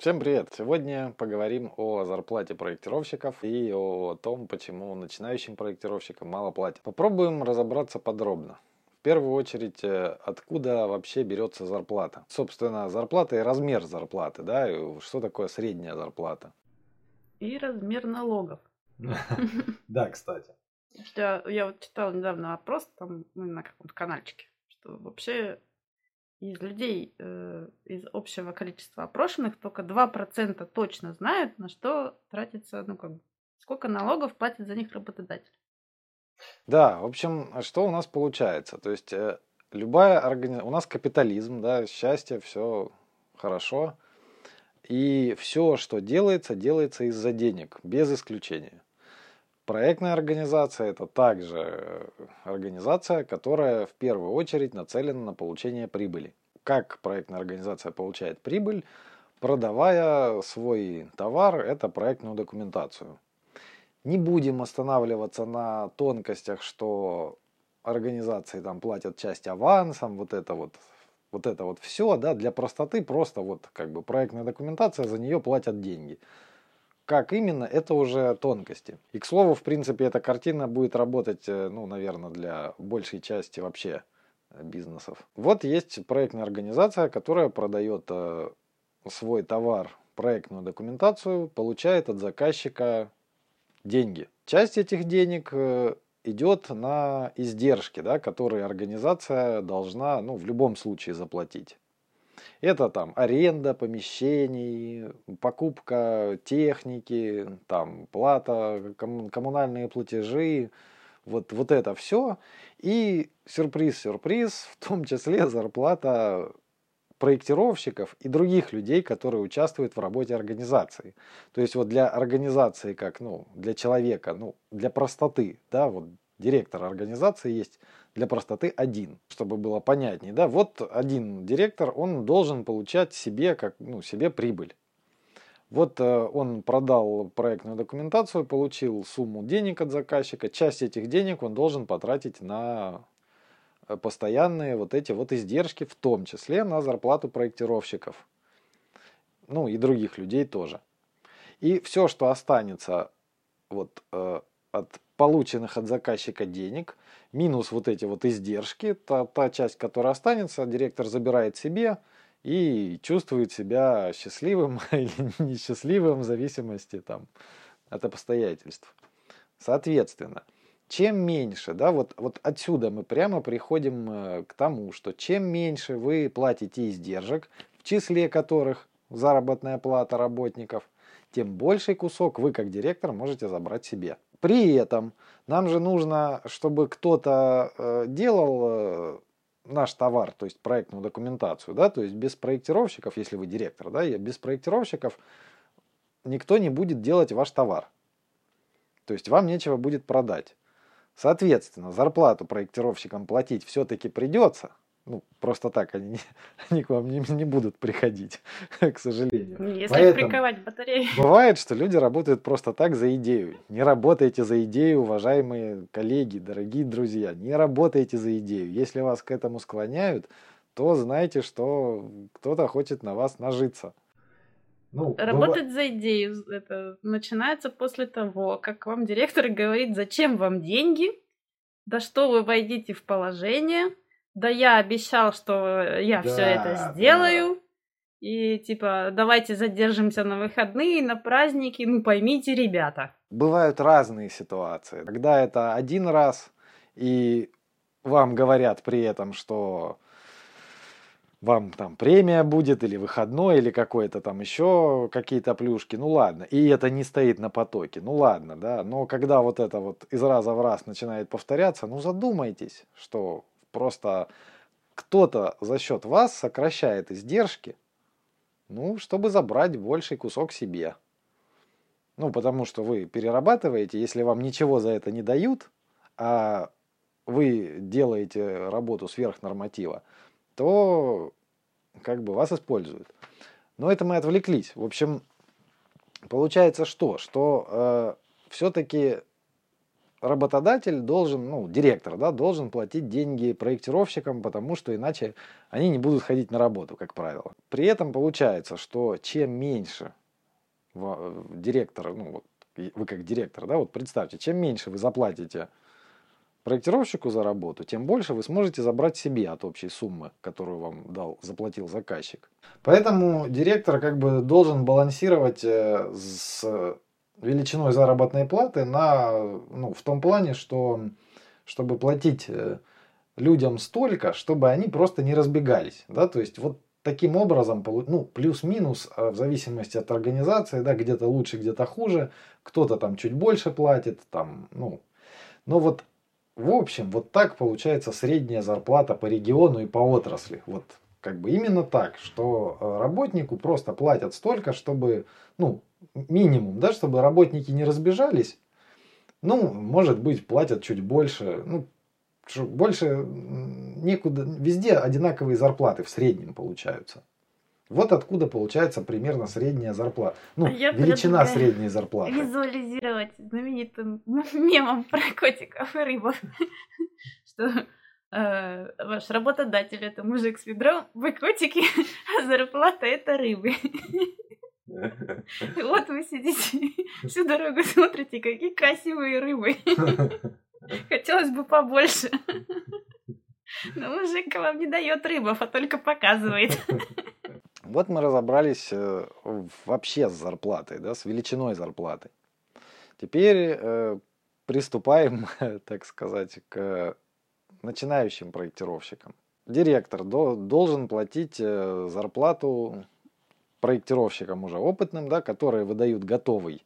Всем привет! Сегодня поговорим о зарплате проектировщиков и о том, почему начинающим проектировщикам мало платят. Попробуем разобраться подробно. В первую очередь, э, откуда вообще берется зарплата? Собственно, зарплата и размер зарплаты, да, и что такое средняя зарплата? И размер налогов. Да, кстати. Я, вот читала недавно опрос там ну, на каком-то каналчике, что вообще из людей, э, из общего количества опрошенных, только 2% точно знают, на что тратится, ну, как сколько налогов платит за них работодатель. Да, в общем, что у нас получается? То есть, э, любая организация, у нас капитализм, да, счастье, все хорошо, и все, что делается, делается из-за денег, без исключения. Проектная организация – это также э, организация, которая в первую очередь нацелена на получение прибыли. Как проектная организация получает прибыль? Продавая свой товар, это проектную документацию. Не будем останавливаться на тонкостях, что организации там платят часть авансом, вот это вот, вот это вот все, да, для простоты просто вот как бы проектная документация, за нее платят деньги. Как именно, это уже тонкости. И, к слову, в принципе, эта картина будет работать, э, ну, наверное, для большей части вообще э, бизнесов. Вот есть проектная организация, которая продает э, свой товар, проектную документацию, получает от заказчика деньги. Часть этих денег идет на издержки, да, которые организация должна ну, в любом случае заплатить. Это там аренда помещений, покупка техники, там плата, коммунальные платежи, вот, вот это все. И сюрприз-сюрприз, в том числе зарплата проектировщиков и других людей, которые участвуют в работе организации. То есть вот для организации, как ну, для человека, ну, для простоты, да, вот директор организации есть для простоты один, чтобы было понятнее. Да? Вот один директор, он должен получать себе, как, ну, себе прибыль. Вот э, он продал проектную документацию, получил сумму денег от заказчика. Часть этих денег он должен потратить на э, постоянные вот эти вот издержки, в том числе на зарплату проектировщиков. Ну и других людей тоже. И все, что останется вот, э, от полученных от заказчика денег, минус вот эти вот издержки, та, та часть, которая останется, директор забирает себе и чувствует себя счастливым или несчастливым в зависимости там, от обстоятельств. Соответственно, чем меньше, да, вот, вот отсюда мы прямо приходим э, к тому, что чем меньше вы платите издержек, в числе которых заработная плата работников, тем больший кусок вы как директор можете забрать себе. При этом нам же нужно, чтобы кто-то э, делал э, наш товар, то есть проектную документацию, да, то есть без проектировщиков, если вы директор, да, без проектировщиков никто не будет делать ваш товар. То есть вам нечего будет продать. Соответственно, зарплату проектировщикам платить все-таки придется, ну, просто так они, они к вам не, не будут приходить, к сожалению. Ну, если Поэтому приковать батареи. Бывает, что люди работают просто так за идею. Не работайте за идею, уважаемые коллеги, дорогие друзья. Не работайте за идею. Если вас к этому склоняют, то знайте, что кто-то хочет на вас нажиться. Ну, Работать быва... за идею это начинается после того, как вам директор говорит, зачем вам деньги, да что вы войдите в положение, да я обещал, что я да, все это сделаю. Да. И типа, давайте задержимся на выходные, на праздники. Ну, поймите, ребята. Бывают разные ситуации. Когда это один раз, и вам говорят при этом, что вам там премия будет, или выходной, или какой-то там еще какие-то плюшки, ну ладно. И это не стоит на потоке, ну ладно, да. Но когда вот это вот из раза в раз начинает повторяться, ну задумайтесь, что Просто кто-то за счет вас сокращает издержки, ну, чтобы забрать больший кусок себе. Ну, потому что вы перерабатываете, если вам ничего за это не дают, а вы делаете работу сверх норматива, то как бы вас используют. Но это мы отвлеклись. В общем, получается что? Что э, все-таки работодатель должен, ну, директор, да, должен платить деньги проектировщикам, потому что иначе они не будут ходить на работу, как правило. При этом получается, что чем меньше директор, ну, вот, вы как директор, да, вот представьте, чем меньше вы заплатите проектировщику за работу, тем больше вы сможете забрать себе от общей суммы, которую вам дал, заплатил заказчик. Поэтому директор как бы должен балансировать э, с величиной заработной платы на, ну, в том плане, что чтобы платить э, людям столько, чтобы они просто не разбегались. Да? То есть вот таким образом, ну, плюс-минус, а в зависимости от организации, да, где-то лучше, где-то хуже, кто-то там чуть больше платит, там, ну, но вот в общем, вот так получается средняя зарплата по региону и по отрасли. Вот как бы именно так, что э, работнику просто платят столько, чтобы, ну, минимум, да, чтобы работники не разбежались. Ну, может быть, платят чуть больше. Ну, больше некуда, везде одинаковые зарплаты в среднем получаются. Вот откуда получается примерно средняя зарплата. Ну, а величина средней зарплаты. Визуализировать знаменитым мемом про котиков и рыбов. Что э, ваш работодатель это мужик с ведром, вы котики, а зарплата это рыбы. Вот вы сидите, всю дорогу смотрите, какие красивые рыбы. Хотелось бы побольше. Но мужик вам не дает рыбов, а только показывает. Вот мы разобрались э, вообще с зарплатой, да, с величиной зарплаты. Теперь э, приступаем, так сказать, к начинающим проектировщикам. Директор до, должен платить э, зарплату проектировщикам уже опытным, да, которые выдают готовый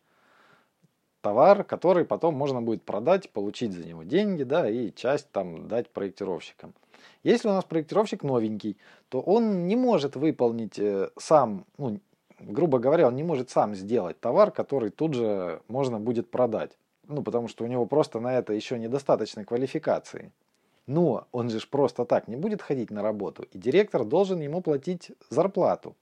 товар, который потом можно будет продать, получить за него деньги, да, и часть там дать проектировщикам. Если у нас проектировщик новенький, то он не может выполнить э, сам, ну, грубо говоря, он не может сам сделать товар, который тут же можно будет продать. Ну, потому что у него просто на это еще недостаточно квалификации. Но он же просто так не будет ходить на работу, и директор должен ему платить зарплату.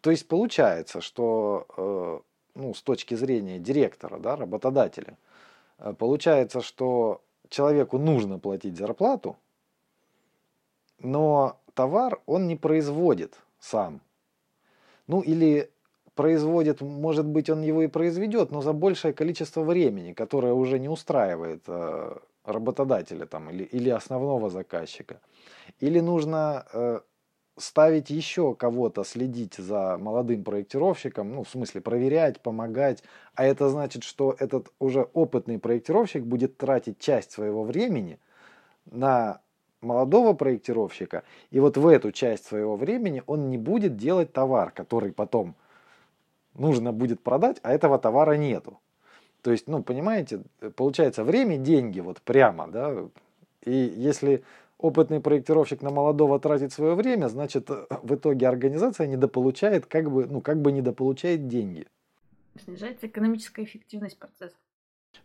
То есть получается, что э, ну, с точки зрения директора, да, работодателя, э, получается, что человеку нужно платить зарплату, но товар он не производит сам. Ну или производит, может быть, он его и произведет, но за большее количество времени, которое уже не устраивает э, работодателя там, или, или основного заказчика. Или нужно ставить еще кого-то следить за молодым проектировщиком, ну, в смысле проверять, помогать, а это значит, что этот уже опытный проектировщик будет тратить часть своего времени на молодого проектировщика, и вот в эту часть своего времени он не будет делать товар, который потом нужно будет продать, а этого товара нету. То есть, ну, понимаете, получается время, деньги, вот прямо, да, и если опытный проектировщик на молодого тратит свое время, значит, э, в итоге организация недополучает, как бы, ну, как бы недополучает деньги. Снижается экономическая эффективность процесса.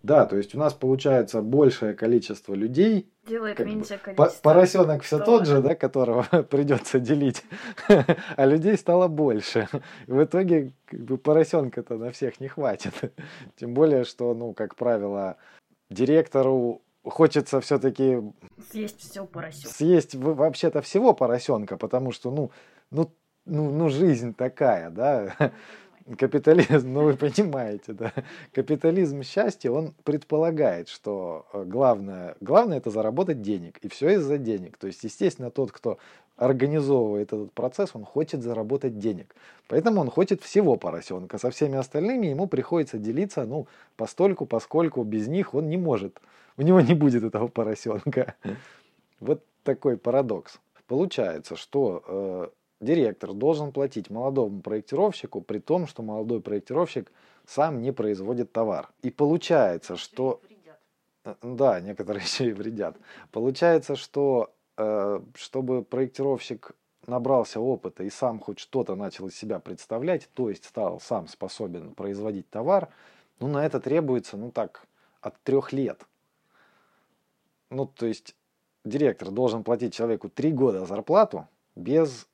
Да, то есть у нас получается большее количество людей. Делает меньшее количество. Поросенок все тот же, да, которого придется делить, а людей стало больше. В итоге как бы поросенка-то на всех не хватит. Тем более, что, ну, как правило, директору хочется все-таки... Съесть все поросенка. Съесть вообще-то всего поросенка, потому что, ну, ну, ну, ну, жизнь такая, да. Капитализм, ну вы понимаете, да. Капитализм счастья, он предполагает, что э, главное, главное это заработать денег. И все из-за денег. То есть, естественно, тот, кто организовывает этот процесс, он хочет заработать денег. Поэтому он хочет всего поросенка. Со всеми остальными ему приходится делиться, ну, постольку, поскольку без них он не может у него не будет этого поросенка. Вот такой парадокс. Получается, что э, директор должен платить молодому проектировщику, при том, что молодой проектировщик сам не производит товар. И получается, что... Э, да, некоторые еще и вредят. Получается, что э, чтобы проектировщик набрался опыта и сам хоть что-то начал из себя представлять, то есть стал сам способен производить товар, ну на это требуется, ну так, от трех лет ну, то есть директор должен платить человеку три года зарплату без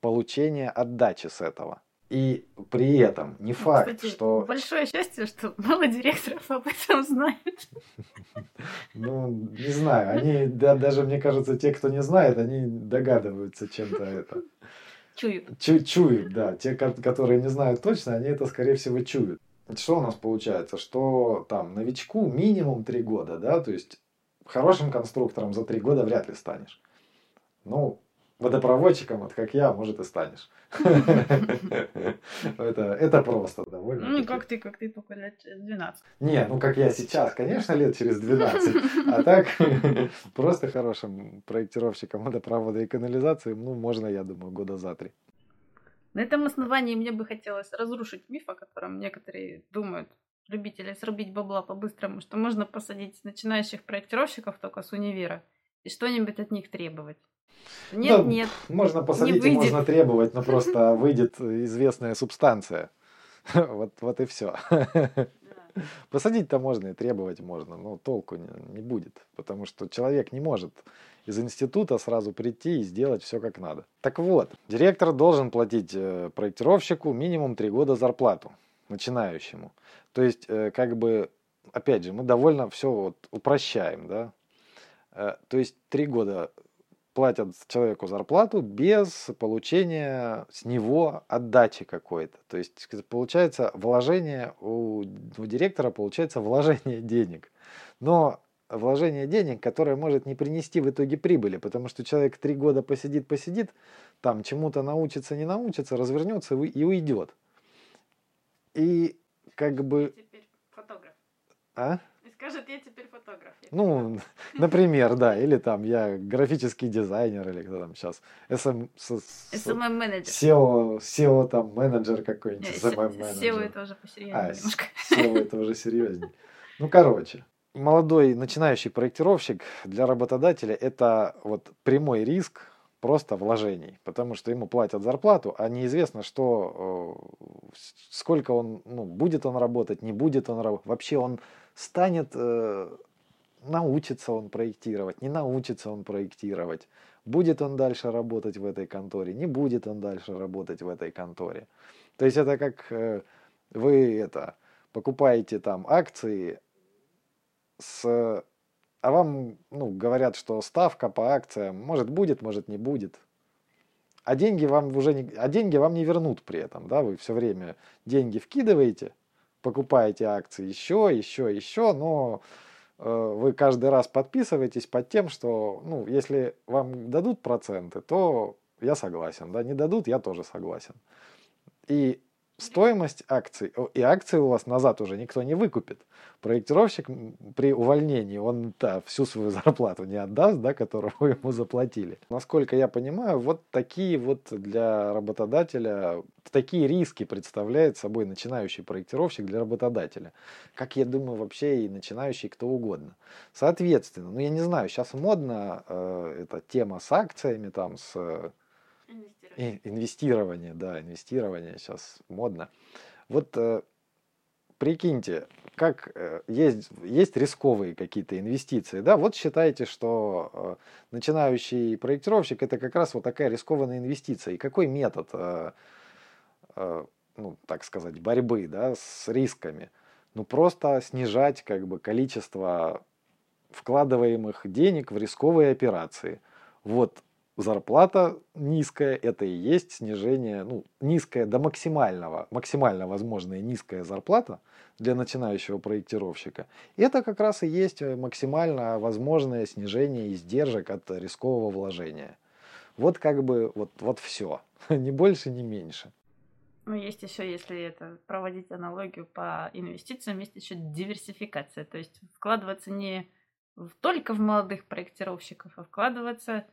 получения отдачи с этого. И при этом не ну, факт, Кстати, что... Большое счастье, что мало директоров об этом знают. Ну, не знаю. Они, да, даже, мне кажется, те, кто не знает, они догадываются чем-то это. Чуют. Чу чуют, да. Те, которые не знают точно, они это, скорее всего, чуют. Что у нас получается? Что там новичку минимум три года, да? То есть хорошим конструктором за три года вряд ли станешь. Ну, водопроводчиком, вот как я, может и станешь. это, просто довольно. Ну, как ты, как ты, только лет 12. Не, ну как я сейчас, конечно, лет через 12. А так, просто хорошим проектировщиком водопровода и канализации, ну, можно, я думаю, года за три. На этом основании мне бы хотелось разрушить миф, о котором некоторые думают, любители срубить бабла по-быстрому, что можно посадить начинающих проектировщиков только с универа и что-нибудь от них требовать. Нет, ну, нет. Можно посадить и можно требовать, но просто выйдет известная субстанция. Вот, вот и все. Посадить-то можно и требовать можно, но толку не, не будет, потому что человек не может из института сразу прийти и сделать все как надо. Так вот, директор должен платить э, проектировщику минимум 3 года зарплату, начинающему. То есть, э, как бы, опять же, мы довольно все вот упрощаем, да. Э, то есть, 3 года платят человеку зарплату без получения с него отдачи какой-то. То есть получается вложение у, у директора получается вложение денег. Но вложение денег, которое может не принести в итоге прибыли, потому что человек три года посидит, посидит, там чему-то научится, не научится, развернется и уйдет. И как бы... Теперь фотограф. А? скажет, я теперь фотограф. Ну, например, да, или там я графический дизайнер, или кто там сейчас, SM, SMM-менеджер. SEO, SEO там менеджер какой-нибудь, SMM-менеджер. SEO это уже посерьезнее а, немножко. SEO это уже серьезнее. Ну, короче, молодой начинающий проектировщик для работодателя это вот прямой риск просто вложений, потому что ему платят зарплату, а неизвестно, что сколько он, ну, будет он работать, не будет он работать, вообще он станет, э, научится он проектировать, не научится он проектировать, будет он дальше работать в этой конторе, не будет он дальше работать в этой конторе. То есть это как э, вы это покупаете там акции с а вам ну, говорят, что ставка по акциям может будет, может не будет. А деньги вам уже не, а деньги вам не вернут при этом, да, вы все время деньги вкидываете, покупаете акции еще, еще, еще, но э, вы каждый раз подписываетесь под тем, что, ну, если вам дадут проценты, то я согласен, да, не дадут, я тоже согласен. И стоимость акций, и акции у вас назад уже никто не выкупит. Проектировщик при увольнении, он да, всю свою зарплату не отдаст, да, которую вы ему заплатили. Насколько я понимаю, вот такие вот для работодателя, такие риски представляет собой начинающий проектировщик для работодателя. Как я думаю, вообще и начинающий кто угодно. Соответственно, ну я не знаю, сейчас модно э, эта тема с акциями, там, с Инвестирование. инвестирование, да, инвестирование сейчас модно. Вот э, прикиньте, как э, есть, есть рисковые какие-то инвестиции, да, вот считаете, что э, начинающий проектировщик это как раз вот такая рискованная инвестиция. И какой метод, э, э, ну, так сказать, борьбы, да, с рисками? Ну, просто снижать как бы количество вкладываемых денег в рисковые операции. Вот зарплата низкая, это и есть снижение, ну, низкая до максимального, максимально возможная низкая зарплата для начинающего проектировщика. Это как раз и есть максимально возможное снижение издержек от рискового вложения. Вот как бы, вот, вот все, ни больше, ни меньше. Ну, есть еще, если это проводить аналогию по инвестициям, есть еще диверсификация. То есть вкладываться не только в молодых проектировщиков, а вкладываться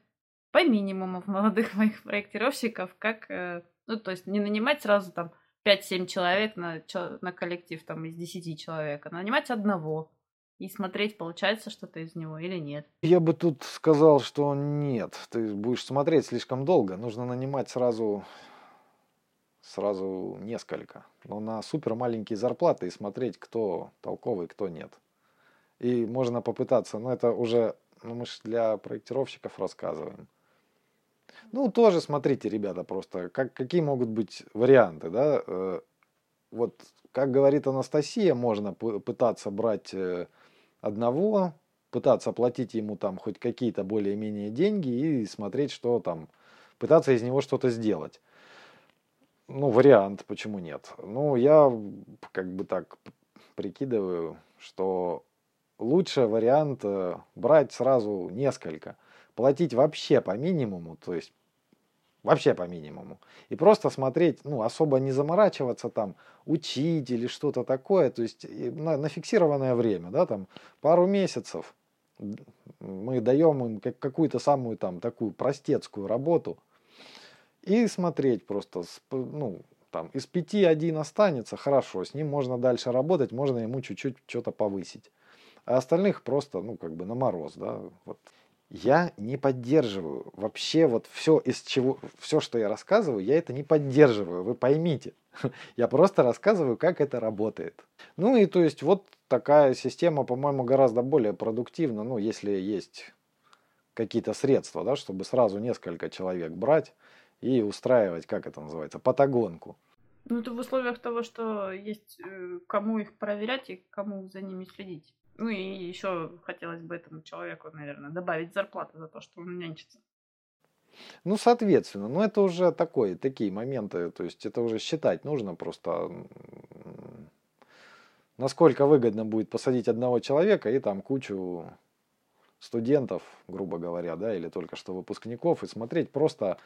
по минимуму в молодых моих проектировщиков, как, э, ну, то есть не нанимать сразу там 5-7 человек на, на коллектив там из 10 человек, а нанимать одного и смотреть, получается что-то из него или нет. Я бы тут сказал, что нет. Ты будешь смотреть слишком долго. Нужно нанимать сразу сразу несколько. Но на супер маленькие зарплаты и смотреть, кто толковый, кто нет. И можно попытаться, но это уже, ну мы же для проектировщиков рассказываем. Ну, тоже смотрите, ребята, просто как, какие могут быть варианты, да. Э, вот, как говорит Анастасия, можно пытаться брать э, одного, пытаться платить ему там хоть какие-то более-менее деньги и смотреть, что там, пытаться из него что-то сделать. Ну, вариант, почему нет? Ну, я как бы так прикидываю, что лучше вариант э, брать сразу несколько, платить вообще по минимуму, то есть вообще по минимуму, и просто смотреть, ну, особо не заморачиваться там, учить или что-то такое, то есть на, на фиксированное время, да, там пару месяцев мы даем им какую-то самую там такую простецкую работу. И смотреть просто, ну, там из пяти один останется, хорошо, с ним можно дальше работать, можно ему чуть-чуть что-то повысить. А остальных просто, ну, как бы на мороз, да, вот. Я не поддерживаю вообще вот все, из чего, все, что я рассказываю, я это не поддерживаю, вы поймите. Я просто рассказываю, как это работает. Ну и то есть вот такая система, по-моему, гораздо более продуктивна, ну, если есть какие-то средства, да, чтобы сразу несколько человек брать и устраивать, как это называется, патагонку. Ну, это в условиях того, что есть э, кому их проверять и кому за ними следить. Ну и еще хотелось бы этому человеку, наверное, добавить зарплату за то, что он нянчится. Ну, соответственно, но это уже такое, такие моменты, то есть это уже считать нужно просто, насколько выгодно будет посадить одного человека и там кучу студентов, грубо говоря, да, или только что выпускников, и смотреть просто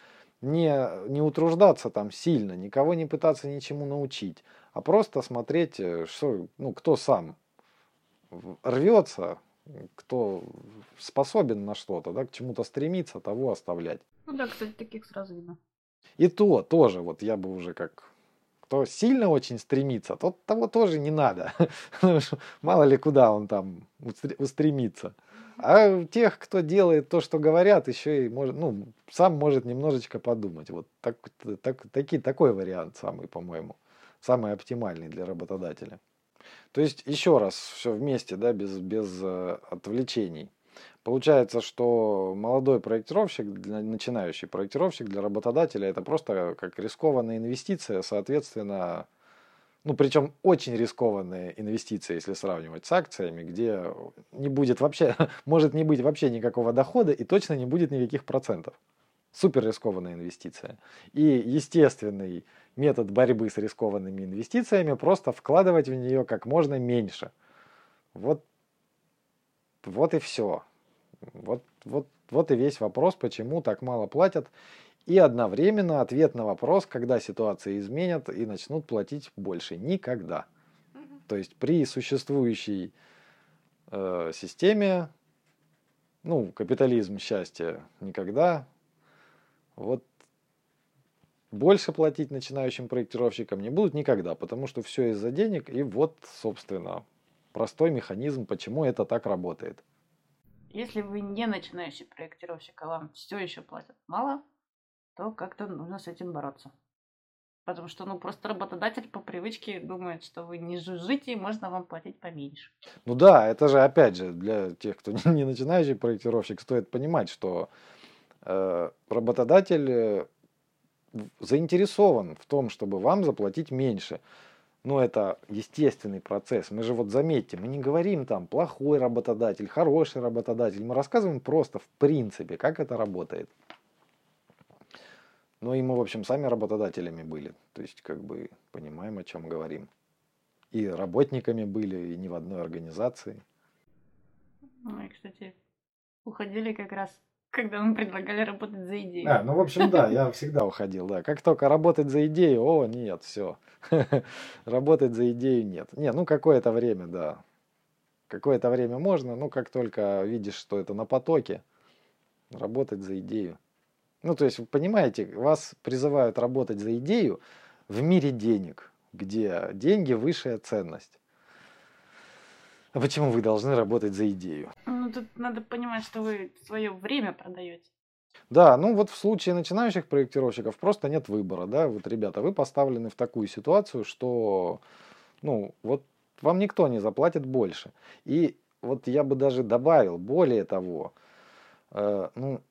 не, не утруждаться там сильно, никого не пытаться ничему научить, а просто смотреть, э, что, ну, кто сам рвется, кто способен на что-то, да, к чему-то стремиться, того оставлять. Ну да, кстати, таких сразу видно. И то тоже, вот я бы уже как кто сильно очень стремится, тот того тоже не надо. Мало ли куда он там устремится. А тех, кто делает то, что говорят, еще и может, ну, сам может немножечко подумать. Вот так, так, таки, такой вариант самый, по-моему, самый оптимальный для работодателя. То есть, еще раз, все вместе, да, без, без э, отвлечений. Получается, что молодой проектировщик, начинающий проектировщик для работодателя это просто как рискованная инвестиция, соответственно, ну причем очень рискованные инвестиции, если сравнивать с акциями, где не будет вообще, может не быть вообще никакого дохода и точно не будет никаких процентов. Супер рискованная инвестиция. И естественный метод борьбы с рискованными инвестициями просто вкладывать в нее как можно меньше. Вот, вот и все. Вот, вот, вот и весь вопрос, почему так мало платят. И одновременно ответ на вопрос, когда ситуация изменят и начнут платить больше. Никогда. То есть при существующей э, системе, ну, капитализм, счастье никогда, вот больше платить начинающим проектировщикам не будут никогда, потому что все из-за денег. И вот, собственно, простой механизм, почему это так работает. Если вы не начинающий проектировщик, а вам все еще платят мало, то как-то нужно с этим бороться. Потому что, ну, просто работодатель по привычке думает, что вы не жужжите, и можно вам платить поменьше. Ну да, это же, опять же, для тех, кто не начинающий проектировщик, стоит понимать, что работодатель э, заинтересован в том, чтобы вам заплатить меньше. Но это естественный процесс. Мы же вот заметьте, мы не говорим там плохой работодатель, хороший работодатель. Мы рассказываем просто в принципе, как это работает. Ну и мы, в общем, сами работодателями были. То есть, как бы, понимаем, о чем говорим. И работниками были, и не в одной организации. Ну и, кстати, уходили как раз когда мы предлагали работать за идею. А, ну, в общем, да, я всегда уходил, да. Как только работать за идею, о, нет, все. Работать за идею нет. Не, ну, какое-то время, да. Какое-то время можно, но как только видишь, что это на потоке, работать за идею. Ну, то есть, вы понимаете, вас призывают работать за идею в мире денег, где деньги высшая ценность. А почему вы должны работать за идею? Ну, тут надо понимать, что вы свое время продаете. Да, ну вот в случае начинающих проектировщиков просто нет выбора, да, вот, ребята, вы поставлены в такую ситуацию, что, ну, вот вам никто не заплатит больше. И вот я бы даже добавил, более того, э, ну,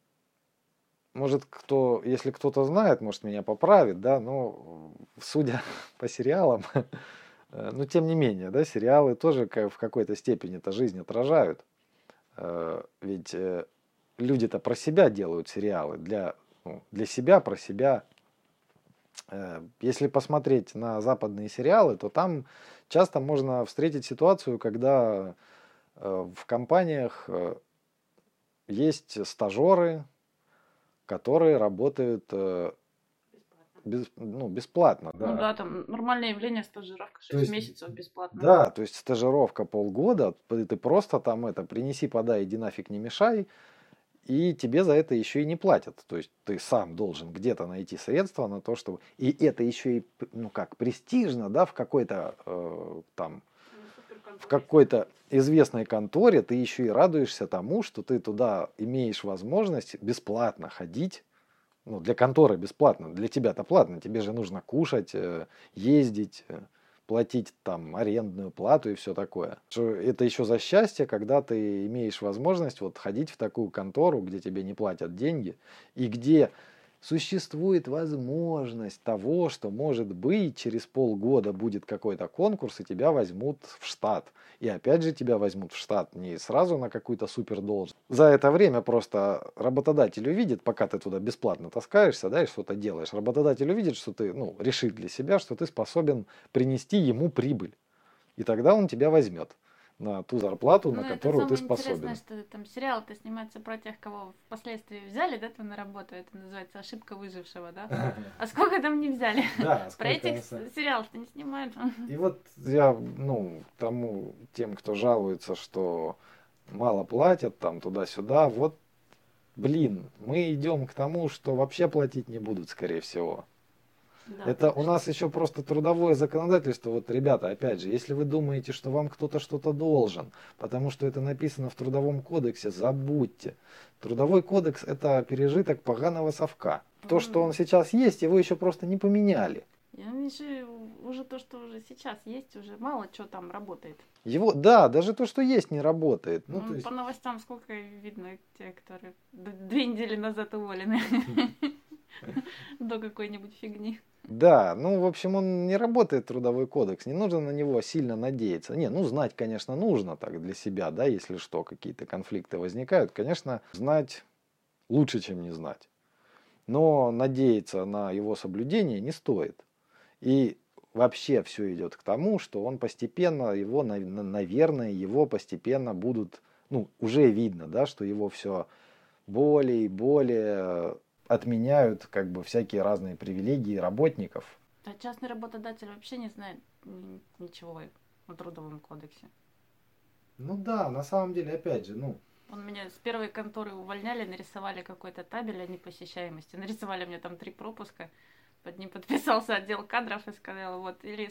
может, кто, если кто-то знает, может, меня поправит, да, но судя по сериалам, но тем не менее, да, сериалы тоже в какой-то степени это жизнь отражают. Э, ведь э, люди-то про себя делают сериалы, для, ну, для себя, про себя. Если посмотреть на западные сериалы, то там часто можно встретить ситуацию, когда в компаниях есть стажеры, которые работают э, без, ну, бесплатно. Да. Ну да, там нормальное явление стажировка 6 есть, месяцев бесплатно. Да, то есть стажировка полгода, ты просто там это принеси, подай, иди нафиг не мешай, и тебе за это еще и не платят. То есть ты сам должен где-то найти средства на то, чтобы... И это еще и, ну как, престижно, да, в какой-то э, там в какой-то известной конторе, ты еще и радуешься тому, что ты туда имеешь возможность бесплатно ходить. Ну, для конторы бесплатно, для тебя-то платно. Тебе же нужно кушать, э, ездить, э, платить там арендную плату и все такое. Это еще за счастье, когда ты имеешь возможность вот ходить в такую контору, где тебе не платят деньги, и где существует возможность того, что, может быть, через полгода будет какой-то конкурс, и тебя возьмут в штат. И опять же тебя возьмут в штат не сразу на какую-то супер должность. За это время просто работодатель увидит, пока ты туда бесплатно таскаешься, да, и что-то делаешь. Работодатель увидит, что ты, ну, решит для себя, что ты способен принести ему прибыль. И тогда он тебя возьмет на ту зарплату, ну, на которую ты способен. что там сериал-то снимается про тех, кого впоследствии взяли, да, там на работу, это называется ошибка выжившего, да? А сколько там не взяли? Да, Про этих сериалов-то не снимают. И вот я, ну, тому, тем, кто жалуется, что мало платят там туда-сюда, вот, блин, мы идем к тому, что вообще платить не будут, скорее всего. Это у нас еще просто трудовое законодательство. Вот, ребята, опять же, если вы думаете, что вам кто-то что-то должен, потому что это написано в трудовом кодексе, забудьте. Трудовой кодекс это пережиток поганого совка. То, что он сейчас есть, его еще просто не поменяли. Я вижу уже то, что уже сейчас есть, уже мало что там работает. Его, да, даже то, что есть, не работает. Ну, ну есть... По новостям сколько видно те, которые две недели назад уволены до какой-нибудь фигни. Да, ну, в общем, он не работает, трудовой кодекс, не нужно на него сильно надеяться. Не, ну, знать, конечно, нужно так для себя, да, если что, какие-то конфликты возникают, конечно, знать лучше, чем не знать. Но надеяться на его соблюдение не стоит. И вообще все идет к тому, что он постепенно, его, наверное, его постепенно будут, ну, уже видно, да, что его все более и более отменяют как бы всякие разные привилегии работников. А частный работодатель вообще не знает ничего о трудовом кодексе. Ну да, на самом деле, опять же, ну... Он меня с первой конторы увольняли, нарисовали какой-то табель о непосещаемости. Нарисовали мне там три пропуска. Под ним подписался отдел кадров и сказал, вот, или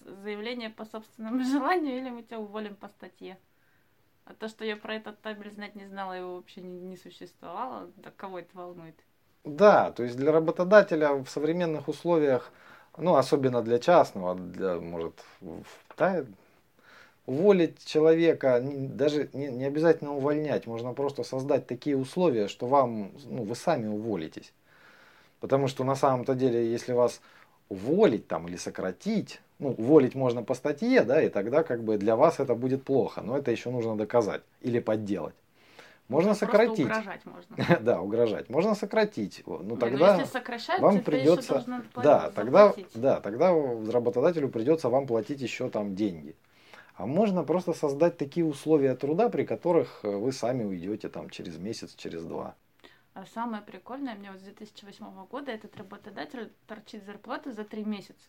заявление по собственному желанию, или мы тебя уволим по статье. А то, что я про этот табель знать не знала, его вообще не, не существовало, да кого это волнует? Да, то есть для работодателя в современных условиях, ну, особенно для частного, для, может, да, уволить человека, даже не, не обязательно увольнять, можно просто создать такие условия, что вам, ну, вы сами уволитесь. Потому что на самом-то деле, если вас уволить там или сократить, ну, уволить можно по статье, да, и тогда как бы для вас это будет плохо, но это еще нужно доказать или подделать. Можно Просто сократить. угрожать можно. да, угрожать. Можно сократить. Ну тогда ну, если сокращать, вам придется, да, тогда, да, тогда работодателю придется вам платить еще там деньги. А можно просто создать такие условия труда, при которых э, вы сами уйдете там через месяц, через два. А самое прикольное, мне вот с 2008 года этот работодатель торчит зарплату за три месяца.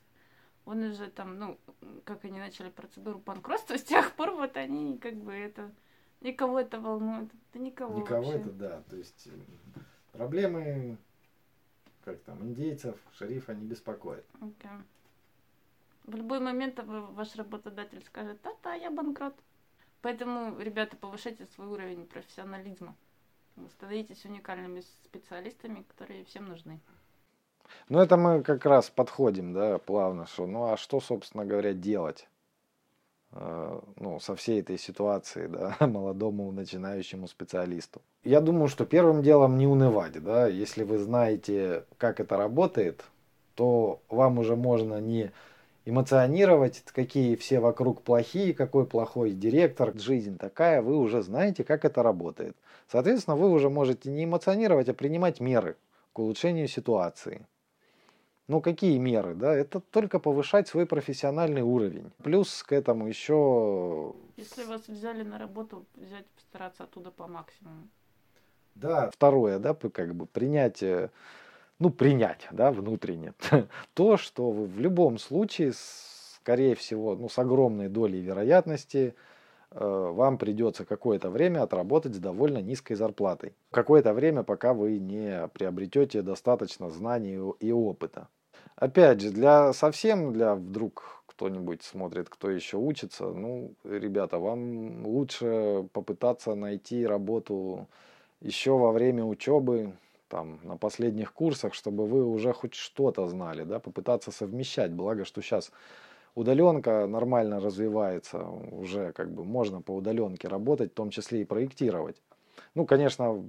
Он уже там, ну, как они начали процедуру банкротства, с тех пор вот они как бы это Никого это волнует. Да никого. Никого вообще. это, да. То есть э, проблемы, как там, индейцев, шерифа не беспокоят. Okay. В любой момент ваш работодатель скажет, да-да, я банкрот. Поэтому, ребята, повышайте свой уровень профессионализма. Становитесь уникальными специалистами, которые всем нужны. Ну, это мы как раз подходим, да, плавно, что, ну, а что, собственно говоря, делать? Э, ну, со всей этой ситуации, да, молодому начинающему специалисту. Я думаю, что первым делом не унывать, да, если вы знаете, как это работает, то вам уже можно не эмоционировать, какие все вокруг плохие, какой плохой директор, жизнь такая, вы уже знаете, как это работает. Соответственно, вы уже можете не эмоционировать, а принимать меры к улучшению ситуации. Ну, какие меры, да? Это только повышать свой профессиональный уровень. Плюс к этому еще... Если вас взяли на работу, взять, постараться оттуда по максимуму. Да. Второе, да, как бы принятие, ну, принять, да, внутренне. То, что вы в любом случае, скорее всего, ну, с огромной долей вероятности, э, вам придется какое-то время отработать с довольно низкой зарплатой. Какое-то время, пока вы не приобретете достаточно знаний и опыта. Опять же, для совсем, для вдруг кто-нибудь смотрит, кто еще учится, ну, ребята, вам лучше попытаться найти работу еще во время учебы, там, на последних курсах, чтобы вы уже хоть что-то знали, да, попытаться совмещать. Благо, что сейчас удаленка нормально развивается, уже как бы можно по удаленке работать, в том числе и проектировать. Ну, конечно,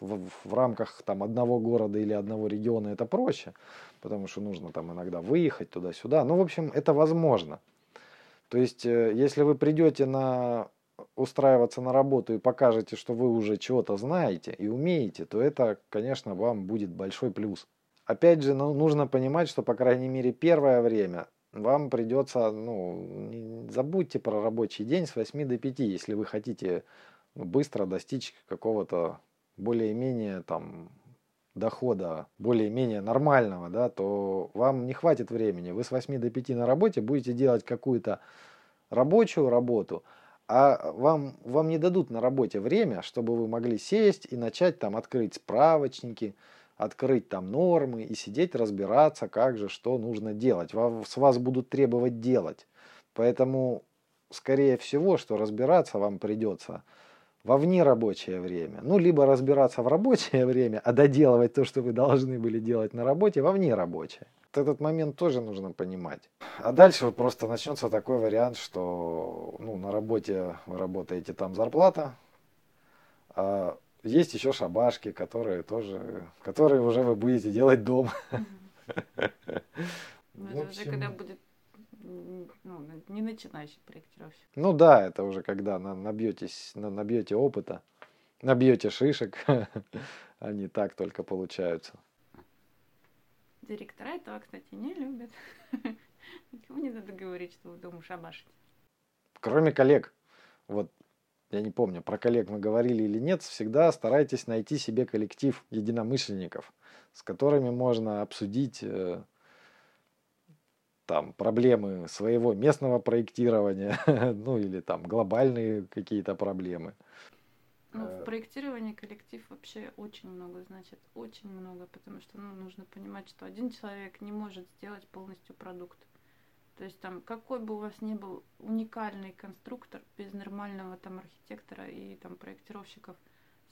в, в рамках там одного города или одного региона это проще, потому что нужно там иногда выехать туда-сюда. Ну, в общем, это возможно. То есть, э, если вы придете на устраиваться на работу и покажете, что вы уже чего-то знаете и умеете, то это, конечно, вам будет большой плюс. Опять же, ну, нужно понимать, что, по крайней мере, первое время вам придется, ну, забудьте про рабочий день с 8 до 5, если вы хотите быстро достичь какого-то более-менее там дохода более-менее нормального, да, то вам не хватит времени. Вы с 8 до 5 на работе будете делать какую-то рабочую работу, а вам, вам не дадут на работе время, чтобы вы могли сесть и начать там открыть справочники, открыть там нормы и сидеть разбираться, как же, что нужно делать. С вас будут требовать делать. Поэтому, скорее всего, что разбираться вам придется – во внерабочее время. Ну, либо разбираться в рабочее время, а доделывать то, что вы должны были делать на работе, во внерабочее. Вот этот момент тоже нужно понимать. А дальше вот просто начнется такой вариант, что ну, на работе вы работаете, там зарплата, а есть еще шабашки, которые тоже, которые уже вы будете делать дома. Ну, это уже когда будет ну, не начинающий проектировщик. Ну да, это уже когда набьетесь, набьете опыта, набьете шишек, они так только получаются. Директора этого, кстати, не любят. Никому не надо говорить, что вы дома шабашите. Кроме коллег. Вот я не помню, про коллег мы говорили или нет, всегда старайтесь найти себе коллектив единомышленников, с которыми можно обсудить э, там проблемы своего местного проектирования, ну или там глобальные какие-то проблемы. Ну, в проектировании коллектив вообще очень много значит, очень много, потому что ну, нужно понимать, что один человек не может сделать полностью продукт. То есть там, какой бы у вас ни был уникальный конструктор, без нормального там архитектора и там проектировщиков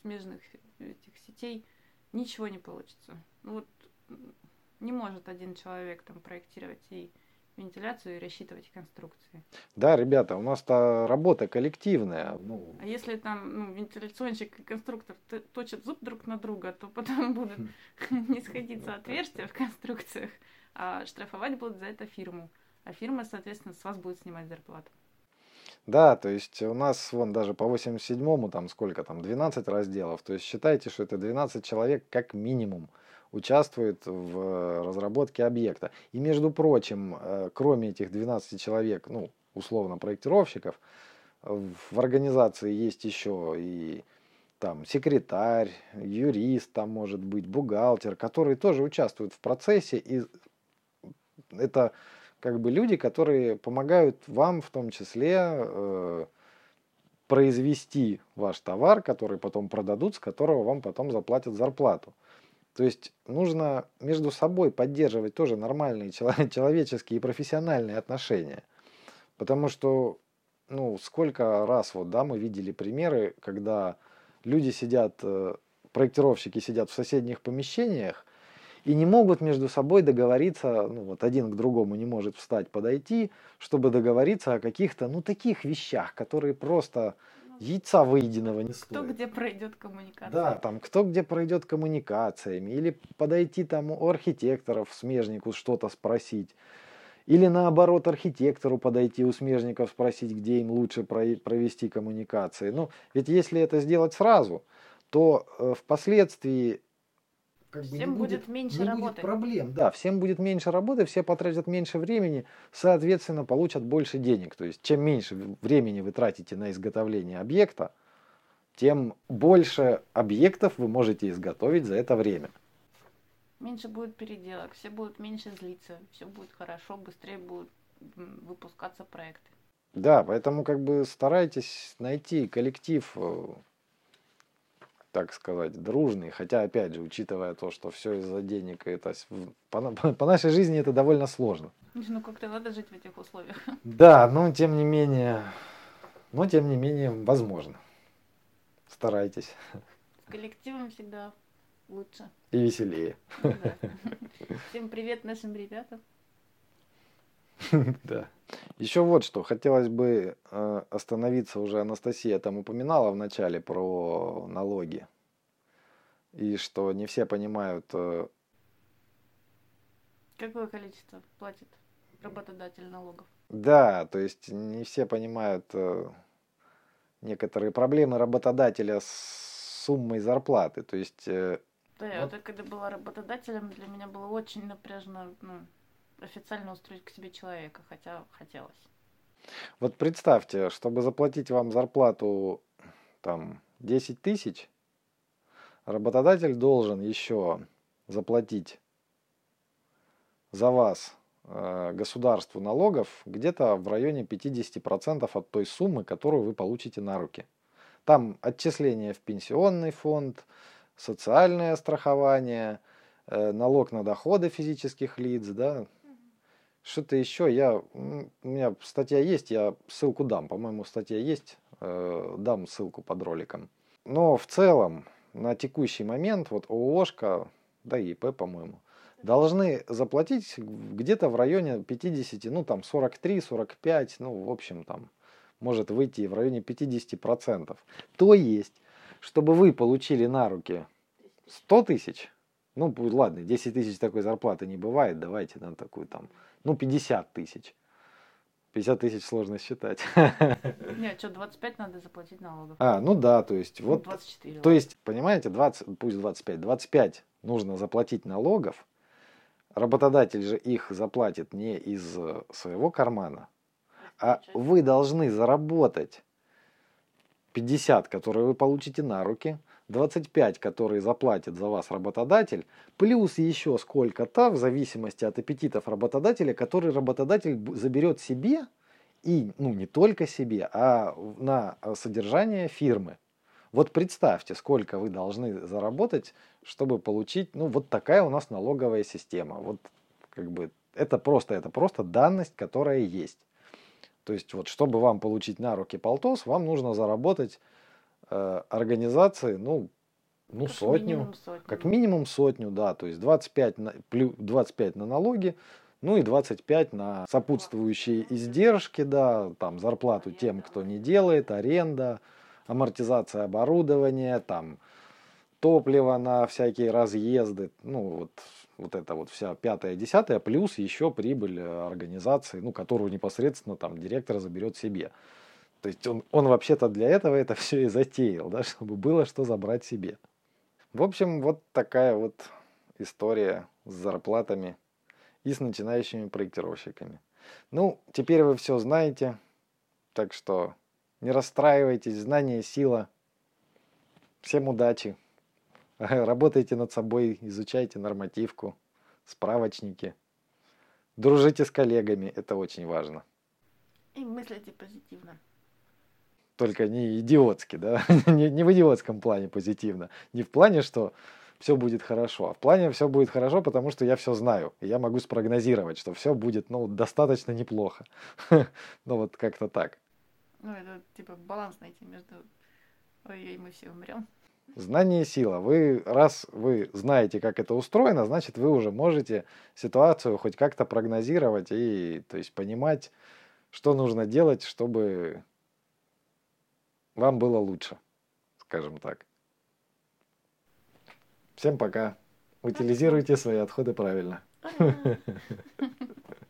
смежных этих сетей, ничего не получится. Ну, вот не может один человек там проектировать и вентиляцию и рассчитывать конструкции. Да, ребята, у нас-то работа коллективная. Ну... А если там ну, вентиляционщик и конструктор точат зуб друг на друга, то потом будут не сходиться отверстия в конструкциях, а штрафовать будут за это фирму. А фирма, соответственно, с вас будет снимать зарплату. Да, то есть у нас вон даже по 87-му там сколько там, 12 разделов. То есть считайте, что это 12 человек как минимум участвует в э, разработке объекта. И, между прочим, э, кроме этих 12 человек, ну, условно, проектировщиков, в организации есть еще и там секретарь, юрист, там может быть бухгалтер, которые тоже участвуют в процессе. И это как бы люди, которые помогают вам в том числе э, произвести ваш товар, который потом продадут, с которого вам потом заплатят зарплату. То есть нужно между собой поддерживать тоже нормальные человеческие и профессиональные отношения. Потому что, ну, сколько раз вот, да, мы видели примеры, когда люди сидят, э, проектировщики сидят в соседних помещениях, и не могут между собой договориться, ну вот один к другому не может встать, подойти, чтобы договориться о каких-то, ну таких вещах, которые просто яйца выеденного не стоит. Кто где пройдет коммуникация. Да, там кто где пройдет коммуникациями, или подойти там у архитекторов смежнику что-то спросить. Или наоборот архитектору подойти у смежников спросить, где им лучше провести коммуникации. Ну, ведь если это сделать сразу, то э, впоследствии как бы всем будет, будет меньше не работы. Будет проблем. Да, всем будет меньше работы, все потратят меньше времени, соответственно, получат больше денег. То есть, чем меньше времени вы тратите на изготовление объекта, тем больше объектов вы можете изготовить за это время. Меньше будет переделок, все будут меньше злиться, все будет хорошо, быстрее будут выпускаться проекты. Да, поэтому как бы старайтесь найти коллектив э, так сказать, дружный. Хотя, опять же, учитывая то, что все из-за денег, это по, по нашей жизни это довольно сложно. Ну, как-то надо жить в этих условиях. Да, но тем не менее, но тем не менее, возможно. Старайтесь. С коллективом всегда лучше. И веселее. Ну, да. Всем привет нашим ребятам. Да. Еще вот что, хотелось бы э, остановиться, уже Анастасия там упоминала в начале про налоги. И что не все понимают... Э, Какое количество платит работодатель налогов? Да, то есть не все понимают э, некоторые проблемы работодателя с суммой зарплаты. То есть... Да, вот... вот когда была работодателем, для меня было очень напряжно, ну, официально устроить к себе человека, хотя хотелось. Вот представьте, чтобы заплатить вам зарплату там 10 тысяч, работодатель должен еще заплатить за вас э, государству налогов где-то в районе 50% от той суммы, которую вы получите на руки. Там отчисления в пенсионный фонд, социальное страхование, э, налог на доходы физических лиц, да, что-то еще, я, у меня статья есть, я ссылку дам, по-моему, статья есть, э, дам ссылку под роликом. Но в целом, на текущий момент, вот ООшка, да и ИП, по-моему, должны заплатить где-то в районе 50, ну там 43, 45, ну в общем там может выйти в районе 50%. То есть, чтобы вы получили на руки 100 тысяч, ну ладно, 10 тысяч такой зарплаты не бывает, давайте на такую там ну, 50 тысяч. 50 тысяч сложно считать. Нет, что, 25 надо заплатить налогов. А, ну да, то есть вот. 24. То есть, понимаете, 20, пусть 25, 25 нужно заплатить налогов. Работодатель же их заплатит не из своего кармана, а вы должны заработать 50, которые вы получите на руки, 25, которые заплатит за вас работодатель, плюс еще сколько-то, в зависимости от аппетитов работодателя, который работодатель заберет себе, и ну, не только себе, а на содержание фирмы. Вот представьте, сколько вы должны заработать, чтобы получить, ну вот такая у нас налоговая система. Вот как бы это просто, это просто данность, которая есть. То есть вот чтобы вам получить на руки полтос, вам нужно заработать Э, организации, ну, ну как сотню, минимум сотню, как минимум сотню, да, то есть 25 на, плюс 25 на налоги, ну и 25 на сопутствующие издержки, да, там зарплату тем, кто не делает, аренда, амортизация оборудования, там топливо на всякие разъезды, ну вот, вот это вот вся пятая, десятая, плюс еще прибыль организации, ну, которую непосредственно там директор заберет себе. То есть он, он вообще-то для этого это все и затеял, да, чтобы было что забрать себе. В общем, вот такая вот история с зарплатами и с начинающими проектировщиками. Ну, теперь вы все знаете, так что не расстраивайтесь, знание – сила. Всем удачи. Работайте над собой, изучайте нормативку, справочники. Дружите с коллегами, это очень важно. И мыслите позитивно только не идиотски, да, не, не в идиотском плане позитивно, не в плане, что все будет хорошо, а в плане все будет хорошо, потому что я все знаю, и я могу спрогнозировать, что все будет, ну, достаточно неплохо, ну, вот как-то так. Ну, это, типа, баланс найти между, ой, мы все умрем. Знание – сила. Вы, раз вы знаете, как это устроено, значит, вы уже можете ситуацию хоть как-то прогнозировать и то есть, понимать, что нужно делать, чтобы вам было лучше, скажем так. Всем пока. Утилизируйте свои отходы правильно.